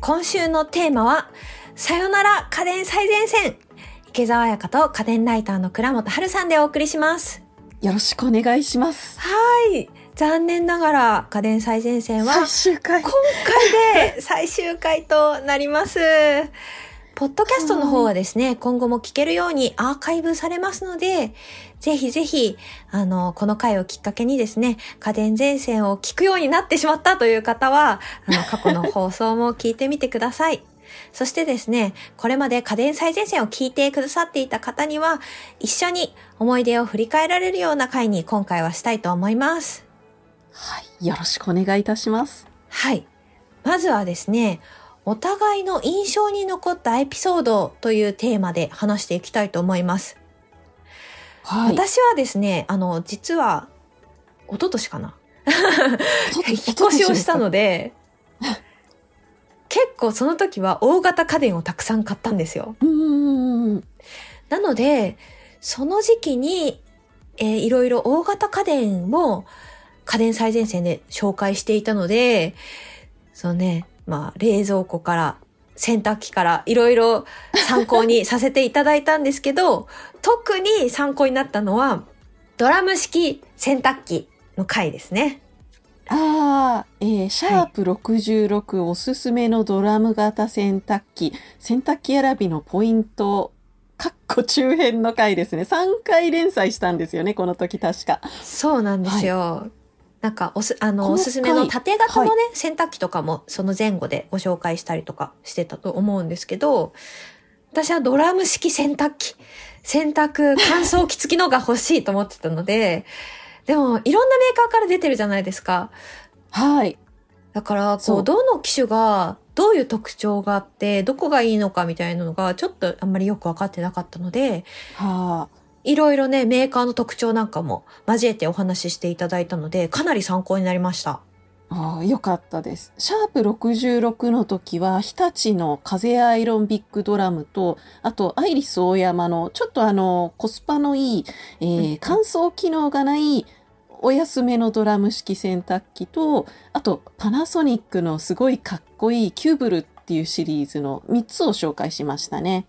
今週のテーマは、さよなら家電最前線。池澤彩香と家電ライターの倉本春さんでお送りします。よろしくお願いします。はい。残念ながら家電最前線は最終回今。回で最終回となります。ポッドキャストの方はですね、今後も聞けるようにアーカイブされますので、ぜひぜひ、あの、この回をきっかけにですね、家電前線を聞くようになってしまったという方は、あの、過去の放送も聞いてみてください。そしてですね、これまで家電最前線を聞いてくださっていた方には、一緒に思い出を振り返られるような回に今回はしたいと思います。はい。よろしくお願いいたします。はい。まずはですね、お互いの印象に残ったエピソードというテーマで話していきたいと思います。はい。私はですね、あの、実は、一昨年かな？引っ越しをしたので、結構その時は大型家電をたくさん買ったんですよ。なので、その時期に、えーいろいろ大型家電も家電最前線で紹介していたので、そのね、まあ、冷蔵庫から、洗濯機からいろいろ参考にさせていただいたんですけど、特に参考になったのは、ドラム式洗濯機の回ですね。ああ、えー、シャープ66おすすめのドラム型洗濯機、洗濯機選びのポイント、かっこ中編の回ですね。3回連載したんですよね、この時確か。そうなんですよ。なんかおす、あの、おすすめの縦型のね、は洗濯機とかもその前後でご紹介したりとかしてたと思うんですけど、私はドラム式洗濯機、洗濯乾燥機付きのが欲しいと思ってたので、でもいろんなメーカーから出てるじゃないですか。はい。だから、こうどの機種がどういう特徴があって、どこがいいのかみたいなのがちょっとあんまりよくわかってなかったので、はあ。いろいろね、メーカーの特徴なんかも交えてお話ししていただいたので、かなり参考になりました。ああ、よかったです。シャープ66の時は、日立の風アイロンビッグドラムと、あと、アイリス大山の、ちょっとあの、コスパのいい、えーうん乾燥機能がない、お安めのドラム式洗濯機と、あと、パナソニックのすごいかっこいいキューブルっていうシリーズの3つを紹介しましたね。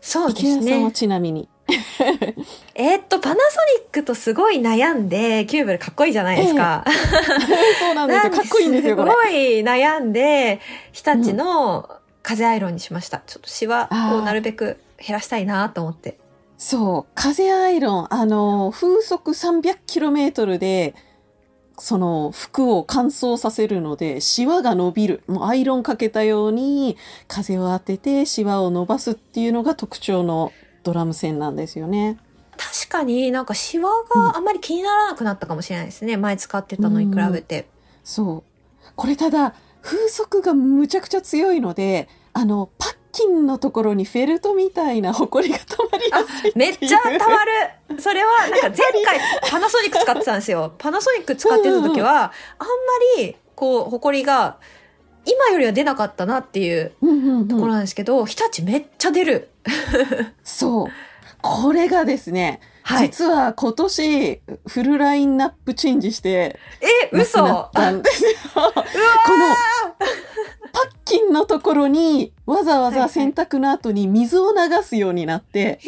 そうです池谷さんはね。ちなみに。えーっと、パナソニックとすごい悩んで、キューブルかっこいいじゃないですか。そうなんですよ。かっこいいんですよ、これす。ごい悩んで、日立の風アイロンにしました。ちょっとシワをなるべく減らしたいなと思って。そう、風アイロン、あの、風速 300km で、その服を乾燥させるので、シワが伸びる。もうアイロンかけたように風を当ててシワを伸ばすっていうのが特徴のドラム線なんですよね。確かになんかシワがあんまり気にならなくなったかもしれないですね。前使ってたのに比べて。そう。これただ、風速がむちゃくちゃ強いので、あの、パッキンのところにフェルトみたいな埃が溜まりやすい。めっちゃたまるそれは、なんか前回パナソニック使ってたんですよ。パナソニック使ってた時は、あんまり、こう、埃が、今よりは出なかったなっていううんうんうんところなんですけど、日立めっちゃ出る。そう。これがですね、はい。実は今年フルラインナップチェンジしてえ、嘘なくなったんですよ。このパッキンのところにわざわざ洗濯の後に水を流すようになって、へえ、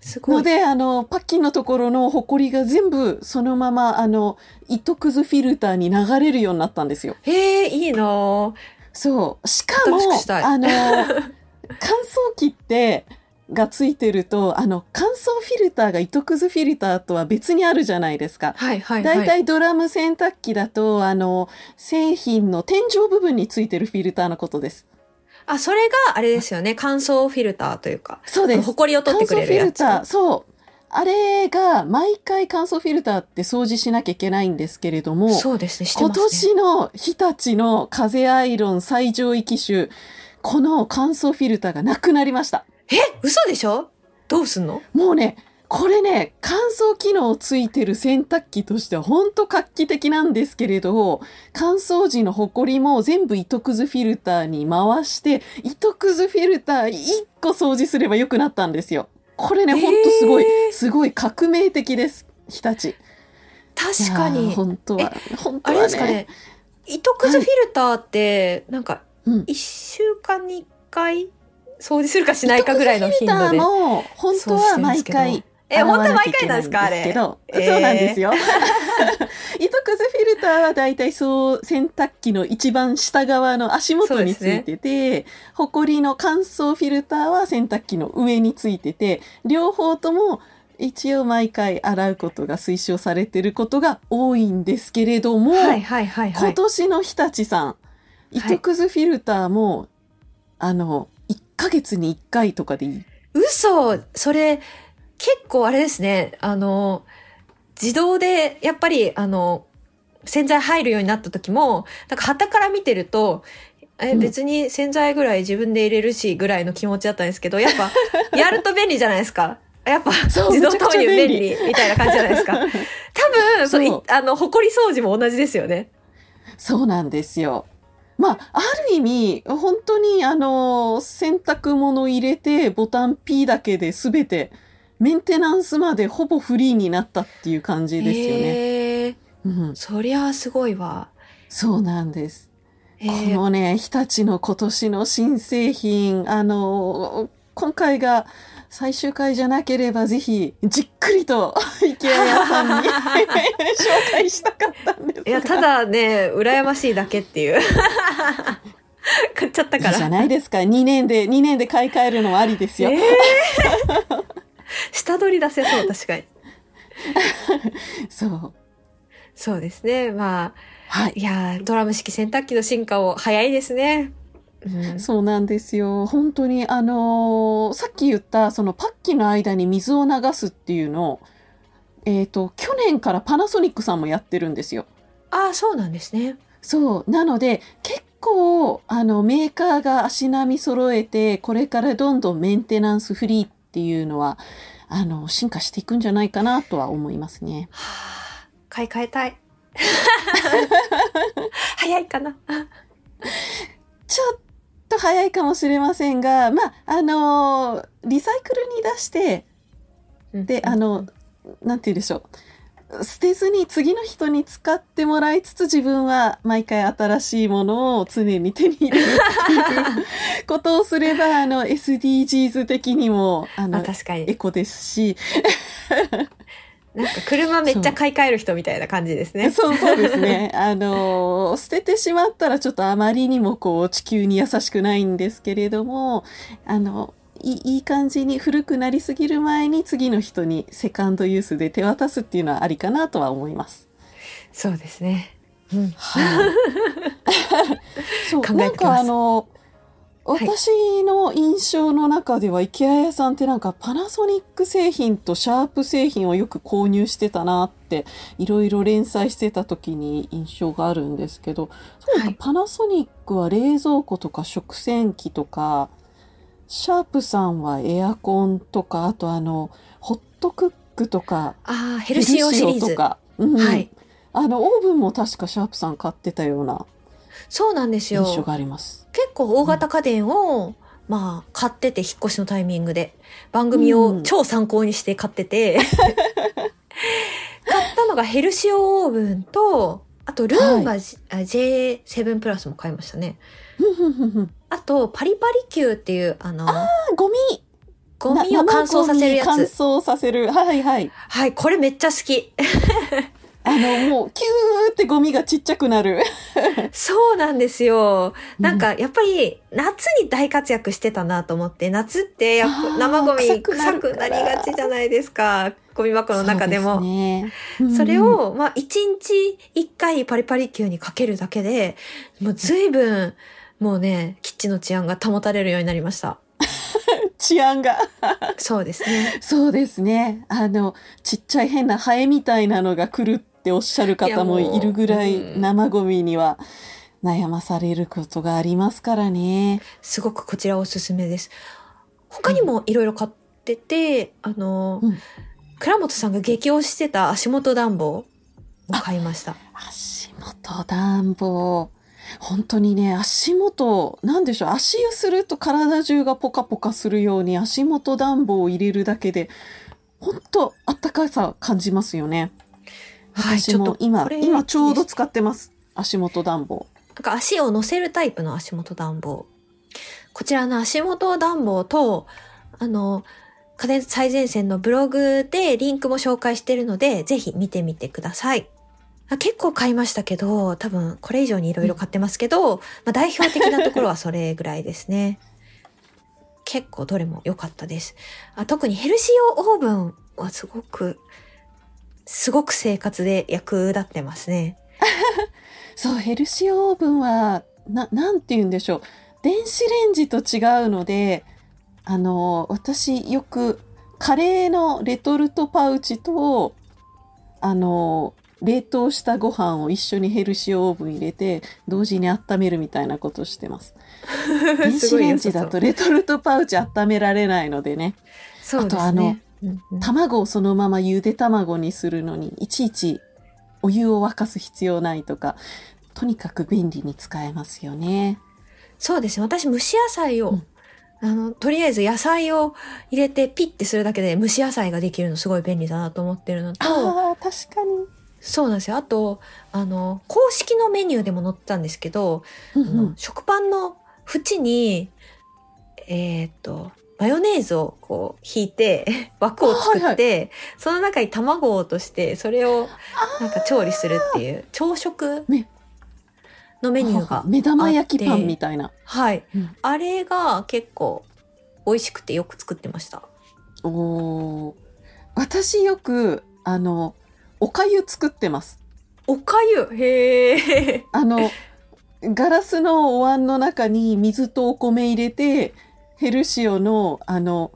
すごい。ので、あの、パッキンのところのホコリが全部そのまま、あの、糸くずフィルターに流れるようになったんですよ。へえ、いいなぁそう。しかもあの、乾燥機って、がついてると、あの、乾燥フィルターが糸くずフィルターとは別にあるじゃないですか。はいはいはい。だいたいドラム洗濯機だと、あの、製品の天井部分についてるフィルターのことです。あ、それがあれですよね。乾燥フィルターというか。そうです。ほこりを取ってくれる乾燥フィやつ。ルター、そう。あれが、毎回乾燥フィルターって掃除しなきゃいけないんですけれども、そうですね。して今ますね。年の日立の風アイロン最上位機種、この乾燥フィルターがなくなりました。え、嘘でしょ？どうすんの？もうね、これね、乾燥機能ついてる洗濯機としては本当画期的なんですけれど、乾燥時のホコリも全部糸くずフィルターに回して、糸くずフィルター1個掃除すれば良くなったんですよ。これね、ほんとすごい、すごい革命的です。日立。確かに。本当は、本当あれはですかね？糸くずフィルターって、なんか、うん。一週間に一回掃除するかしないかぐらいの頻度でフィルター。も、本当は毎回。え、本当は毎回なんですかあれ？そうなんですよ。糸くずフィルターはだいたいそう、洗濯機の一番下側の足元についてて、ホコリの乾燥フィルターは洗濯機の上についてて、両方とも一応毎回洗うことが推奨されてることが多いんですけれども、はいはいはいは今い。年の日立さん、い糸くずフィルターも、あの、1ヶ月に1回とかでいい。嘘それ、結構あれですね。あの、自動で、やっぱり、あの、洗剤入るようになった時も、なんか旗から見てると、え、うん別に洗剤ぐらい自分で入れるし、ぐらいの気持ちだったんですけど、やっぱ、やると便利じゃないですか。やっぱ、そう自動投入便利みたいな感じじゃないですか。多分、そうあの、埃掃除も同じですよね。そうなんですよ。まあ、ある意味、本当に、あの、洗濯物入れて、ボタン P だけで全て、メンテナンスまでほぼフリーになったっていう感じですよね。へーうん、そりゃすごいわ。そうなんです。このね、日立の今年の新製品、あの、今回が最終回じゃなければ、ぜひ、じっくりと、イケア屋さんに 紹介したかったんですが。いや、ただね、羨ましいだけっていう。買っちゃったから。じゃないですか。2年で、2年で買い替えるのはありですよ。えー 下取り出せそう、確かに。そう。そうですね。まあ、はい。いやードラム式洗濯機の進化を早いですね。うん、そうなんですよ。本当に、あのーさっき言った、そのパッキの間に水を流すっていうのを、えっ、と、去年からパナソニックさんもやってるんですよ。ああ、そうなんですね。そう。なので、結構、あの、メーカーが足並み揃えて、これからどんどんメンテナンスフリーっていうのは、あの、進化していくんじゃないかなとは思いますね。はあ、買い替えたい。早いかな。ちょっと早いかもしれませんが、まあ、あのーリサイクルに出して、で、あの、なんて言うんでしょう。捨てずに次の人に使ってもらいつつ自分は毎回新しいものを常に手に入れるっていうことをすれば、あの、SDGs 的にも、ああ、の、エ。コですし、なんか車めっちゃ買い替える人みたいな感じですね。そうそうですね。あの、捨ててしまったらちょっとあまりにもこう地球に優しくないんですけれども、あの、いい感じに古くなりすぎる前に次の人にセカンドユースで手渡すっていうのはありかなとは思います。そうですね。うん。はい。そう、なんかあの、はい私の印象の中では、イケア屋さんってなんかパナソニック製品とシャープ製品をよく購入してたなって、いろいろ連載してた時に印象があるんですけど、はいパナソニックは冷蔵庫とか食洗機とか、シャープさんはエアコンとか、あとあの、ホットクックとか、ああ、ヘルシオシリーズ。とか、うんはい。あの、オーブンも確かシャープさん買ってたようなそうなんですよ。印象があります。結構大型家電を、まあ、買ってて、引っ越しのタイミングで、番組を超参考にして買ってて、買ったのがヘルシオオーブンと、あとルンバ、あ J7 プラスも買いましたね。あと、パリパリキューっていう、あの、あゴミゴミを乾燥させるやつ。乾燥させる。はいはい。はい、これめっちゃ好き。あの、もう、キューってゴミがちっちゃくなる。そうなんですよ。なんか、やっぱり、夏に大活躍してたなと思って、夏ってやっぱ生ゴミ臭くなりがちじゃないですか。ゴミ箱の中でも。そねうんそれ、を、まあ、一日一回パリパリ球にかけるだけで、もう随分、もうね、キッチンの治安が保たれるようになりました。治安が。そうですね。そうですね。あの、ちっちゃい変なハエみたいなのが来るっておっしゃる方もいるぐらい生ゴミには悩まされることがありますからね。すごくこちらおすすめです。他にもいろいろ買ってて、あの、うん倉本さんが激推してた足元暖房を買いました。足元暖房。本当にね、足元、なんでしょう、足湯すると体中がポカポカするように足元暖房を入れるだけで、本当あったかさ感じますよね。はい私も今、ちょっとこれ今ちょうど使ってます。足元暖房。なんか足を乗せるタイプの足元暖房。こちらの足元暖房と、あの、家電最前線のブログでリンクも紹介してるので、ぜひ見てみてください。あ結構買いましたけど、多分これ以上に色々買ってますけど、まあ、代表的なところはそれぐらいですね。結構どれも良かったです。あ特にヘルシオオーブンはすごく、すごく生活で役立ってますね。そう、ヘルシオーブンは、な、なんて言うんでしょう。電子レンジと違うので、あの、私よくカレーのレトルトパウチと、あの、冷凍したご飯を一緒にヘルシオーブン入れて、同時に温めるみたいなことしてます。電子レンジだとレトルトパウチ温められないのでね。そうですね。あとあのうんうん卵をそのままゆで卵にするのに、いちいちお湯を沸かす必要ないとか、とにかく便利に使えますよね。そうですね。私、蒸し野菜を、うんあの、とりあえず野菜を入れてピッてするだけで蒸し野菜ができるのすごい便利だなと思ってるのと、ああ、確かに。そうなんですよ。あと、あの、公式のメニューでも載ってたんですけど、うんあの食パンの縁に、えーっと、マヨネーズをこう引いて、枠を作って、その中に卵を落として、それをなんか調理するっていう、朝食ねのメニューが。目玉焼きパンみたいな。はい。うんあれが結構美味しくてよく作ってました。おー私よく、あの、おかゆ作ってます。おかゆ？へえ。あの、ガラスのお椀の中に水とお米入れて、ヘルシオの、あの、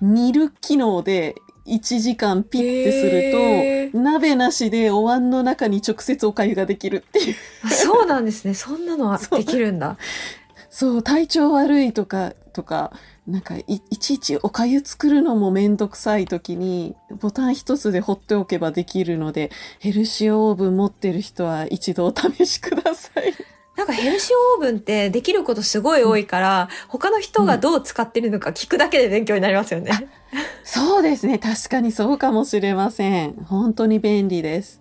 煮る機能で1時間ピッてすへると、鍋なしでお椀の中に直接おかゆができるっていう。あそうなんですね。そんなのはできるんだ。そう、体調悪いとか、とか、なんかい、いちいちおかゆ作るのもめんどくさい時に、ボタン一つで放っておけばできるので、ヘルシオオーブン持ってる人は一度お試しください。なんかヘルシオオーブンってできることすごい多いから、他の人がどう使ってるのか聞くだけで勉強になりますよね。そうですね。確かにそうかもしれません。本当に便利です。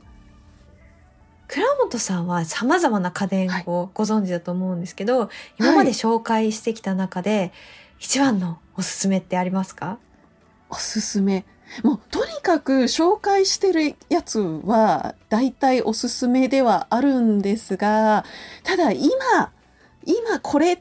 倉本さんは様々な家電をご存知だと思うんですけど、今まで紹介してきた中で、一番のおすすめってありますか？おすすめ。もう、とにかく紹介してるやつは、大体おすすめではあるんですが、ただ今、今これっ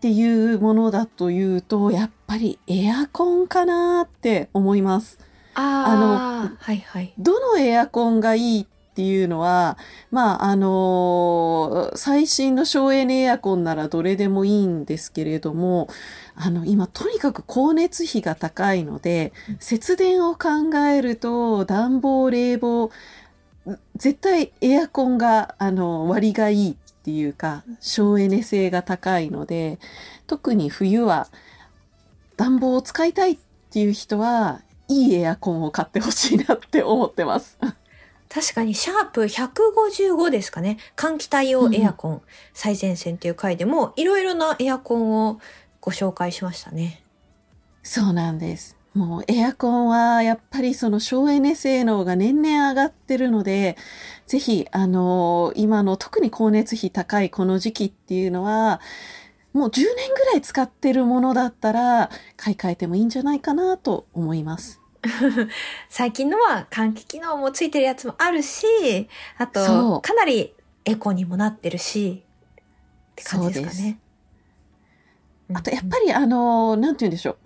ていうものだというと、やっぱりエアコンかなって思います。ああはいはい。どのエアコンがいいっていうのは、まあ、あの最新の省エネエアコンならどれでもいいんですけれども、あの、今とにかく光熱費が高いので、節電を考えると、暖房、冷房、絶対エアコンが、あの、割がいいっていうか、省エネ性が高いので、特に冬は暖房を使いたいっていう人は、いいエアコンを買ってほしいなって思ってます。確かに、シャープ155ですかね。換気対応エアコン最前線っていう回でも、いろいろなエアコンをご紹介しましたね。そうなんです。もうエアコンはやっぱりその省エネ性能が年々上がってるので、ぜひ、あの今の特に光熱費高いこの時期っていうのは、もう10年ぐらい使ってるものだったら買い替えてもいいんじゃないかなと思います。最近のは換気機能もついてるやつもあるし、あと、かなりエコにもなってるし、って感じですかね。あとやっぱりあのなんて言うんでしょう。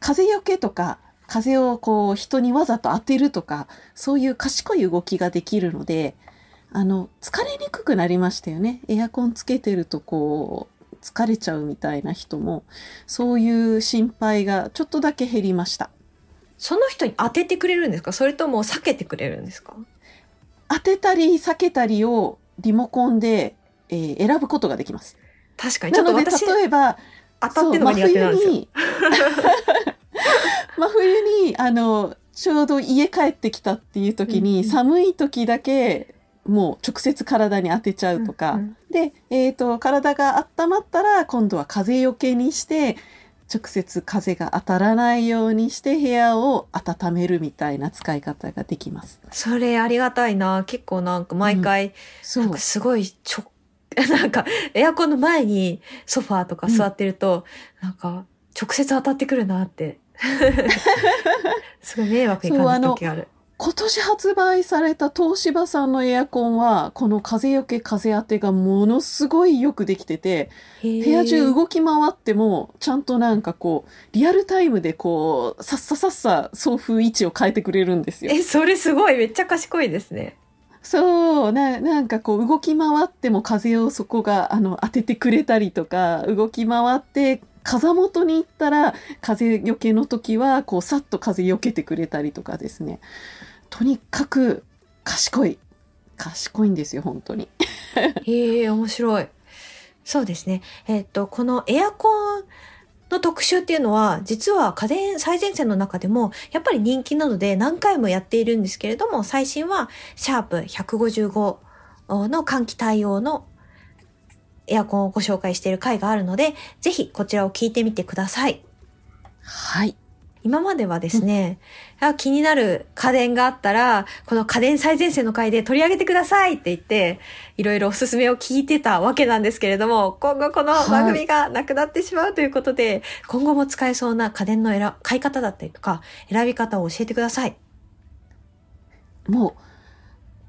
風よけとか、風をこう人にわざと当てるとか、そういう賢い動きができるので、あの、疲れにくくなりましたよね。エアコンつけてるとこう、疲れちゃうみたいな人も、そういう心配がちょっとだけ減りました。その人に当ててくれるんですか？それとも避けてくれるんですか？当てたり避けたりをリモコンで、えー選ぶことができます。確かに。ちょなので、っと私、例えば、当たってるのが苦手なんですよ。に真冬に あのちょうど家帰ってきたっていう時に、うんうん寒い時だけもう直接体に当てちゃうとか、うんうんで、えー、と体が温まったら今度は風よけにして直接風が当たらないようにして部屋を温めるみたいな使い方ができます。それありがたいな。結構なんか毎回、そうなんかすごいちょ、なんか、エアコンの前にソファーとか座ってると、なんか、直接当たってくるなって。すごい迷惑に感じる時がある。今年発売された東芝さんのエアコンは、この風よけ風当てがものすごいよくできてて、部部屋中動き回っても、ちゃんとなんかこう、リアルタイムでこう、さっささっさ送風位置を変えてくれるんですよ。え、それすごい、めっちゃ賢いですね。そう、な、なんかこう、動き回っても風をそこが、あの、当ててくれたりとか、動き回って、風元に行ったら、風よけの時は、こう、さっと風よけてくれたりとかですね。とにかく、賢い。賢いんですよ、本当に。へえ、面白い。そうですね。えっと、このエアコンの特集っていうのは、実は家電最前線の中でも、やっぱり人気なので何回もやっているんですけれども、最新は、シャープ155の換気対応のエアコンをご紹介している回があるので、ぜひこちらを聞いてみてください。はい。今まではですね、あ気になる家電があったら、この家電最前線の回で取り上げてくださいって言って、いろいろおすすめを聞いてたわけなんですけれども、今後この番組がなくなってしまうということで、今後も使えそうな家電の選買い方だったりとか、選び方を教えてください。も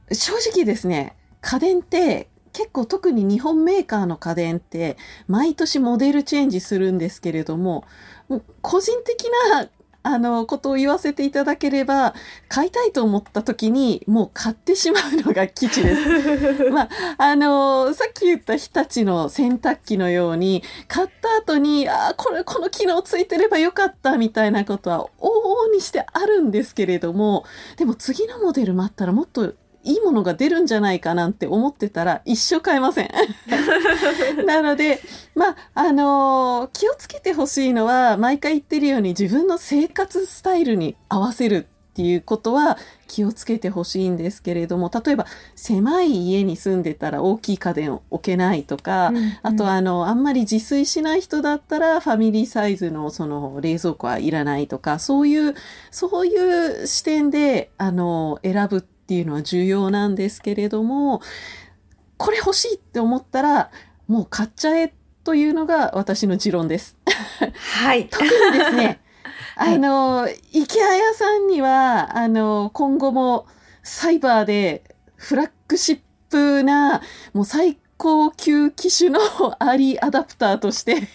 う、正直ですね、家電って、結構特に日本メーカーの家電って、毎年モデルチェンジするんですけれども、もう個人的な、あの、ことを言わせていただければ、買いたいと思った時に、もう買ってしまうのが基地です。まあ、あの、さっき言った日立の洗濯機のように、買った後に、あーこれ、この機能ついてればよかった、みたいなことは往々にしてあるんですけれども、でも次のモデル待ったらもっといいものが出るんじゃないかなんて思ってたら一生買えません。なので、まあ、あのー気をつけてほしいのは、毎回言ってるように自分の生活スタイルに合わせるっていうことは気をつけてほしいんですけれども、例えば狭い家に住んでたら大きい家電を置けないとか、あとは、あの、あんまり自炊しない人だったら、ファミリーサイズのその冷蔵庫はいらないとか、そういう、そういう視点で、あの、選ぶっていうのは重要なんですけれども、これ欲しいって思ったら、もう買っちゃえというのが私の持論です。はい。特にですね、はいあの、イケア屋さんには、あの、今後もサイバーでフラッグシップな、もう最高級機種のアーリーアダプターとして、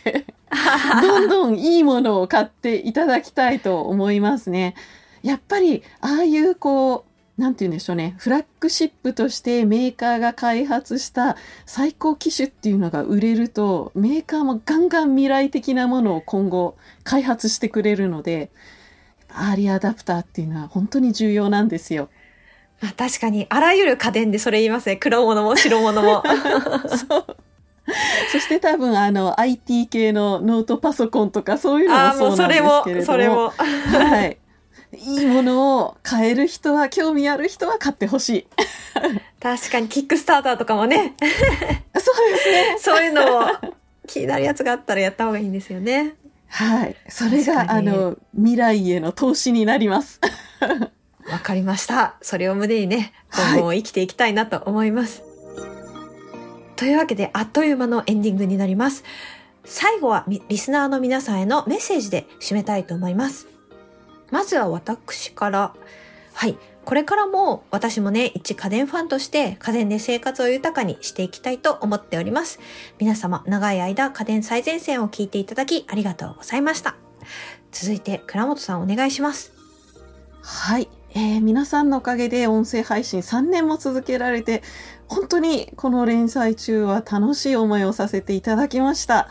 どんどんいいものを買っていただきたいと思いますね。やっぱり、ああいうこう、なんて言うんでしょうね。フラッグシップとしてメーカーが開発した最高機種っていうのが売れると、メーカーもガンガン未来的なものを今後開発してくれるので、アーリーアダプターっていうのは本当に重要なんですよ。まあ確かに、あらゆる家電でそれ言いますね。黒物も白物も。そう。そして多分あの IT 系のノートパソコンとかそういうのももそううなんそれもですけれども。、それも。はい。いいものを買える人は、興味ある人は買ってほしい。確かに、キックスターターとかもね、そうですね。そういうのを気になるやつがあったらやった方がいいんですよね。はい。それが、あの、未来への投資になります。わかりました。それを胸にね、はい今後も生きていきたいなと思います。というわけで、あっという間のエンディングになります。最後はみリスナーの皆さんへのメッセージで締めたいと思います。まずは私から、はい。これからも私もね、一家電ファンとして家電で生活を豊かにしていきたいと思っております。皆様、長い間家電最前線を聞いていただきありがとうございました。続いて、倉本さんお願いします。はい。えー皆さんのおかげで音声配信3年も続けられて、本当にこの連載中は楽しい思いをさせていただきました。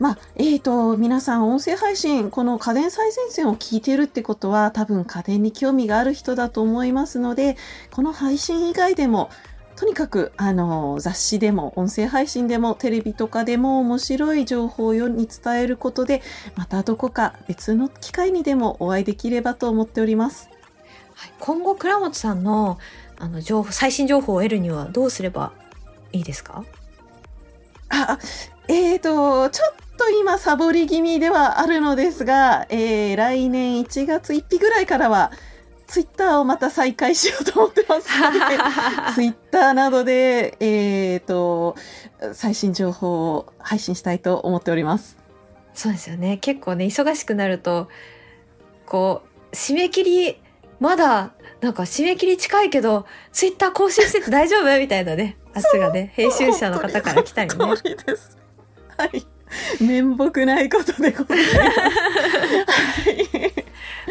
まあ、えーと、皆さん音声配信、この家電最前線を聞いてるってことは多分家電に興味がある人だと思いますので、この配信以外でも、とにかく、あの、雑誌でも、音声配信でも、テレビとかでも面白い情報を世に伝えることで、またどこか別の機会にでもお会いできればと思っております。はい今後倉本さんのあの情報最新情報を得るにはどうすればいいですか？あ、えーと、ちょっと今サボり気味ではあるのですが、えー来年1月1日ぐらいからはツイッターをまた再開しようと思ってますので、ツイッターなどで、えっ、と、最新情報を配信したいと思っております。そうですよね。結構ね、忙しくなると、こう、締め切り、まだ、なんか締め切り近いけど、ツイッター更新してて大丈夫？みたいなね、圧がね、編集者の方から来たりね。はい。面目ないことでございます。はい。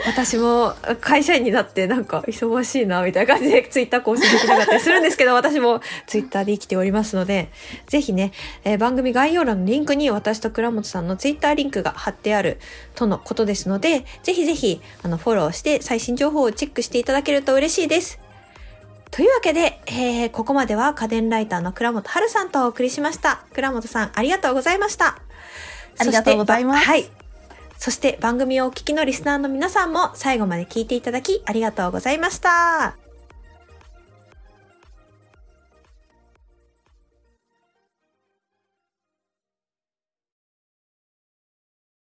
私も会社員になってなんか忙しいなみたいな感じでツイッター更新できなかったりするんですけど、私もツイッターで生きておりますので、ぜひね、えー番組概要欄のリンクに私と倉本さんのツイッターリンクが貼ってあるとのことですので、ぜひぜひあのフォローして最新情報をチェックしていただけると嬉しいです。というわけで、えーここまでは家電ライターの倉本春さんとお送りしました。倉本さん、ありがとうございました。ありがとうございますそしてはい。そして番組をお聞きのリスナーの皆さんも最後まで聞いていただきありがとうございました。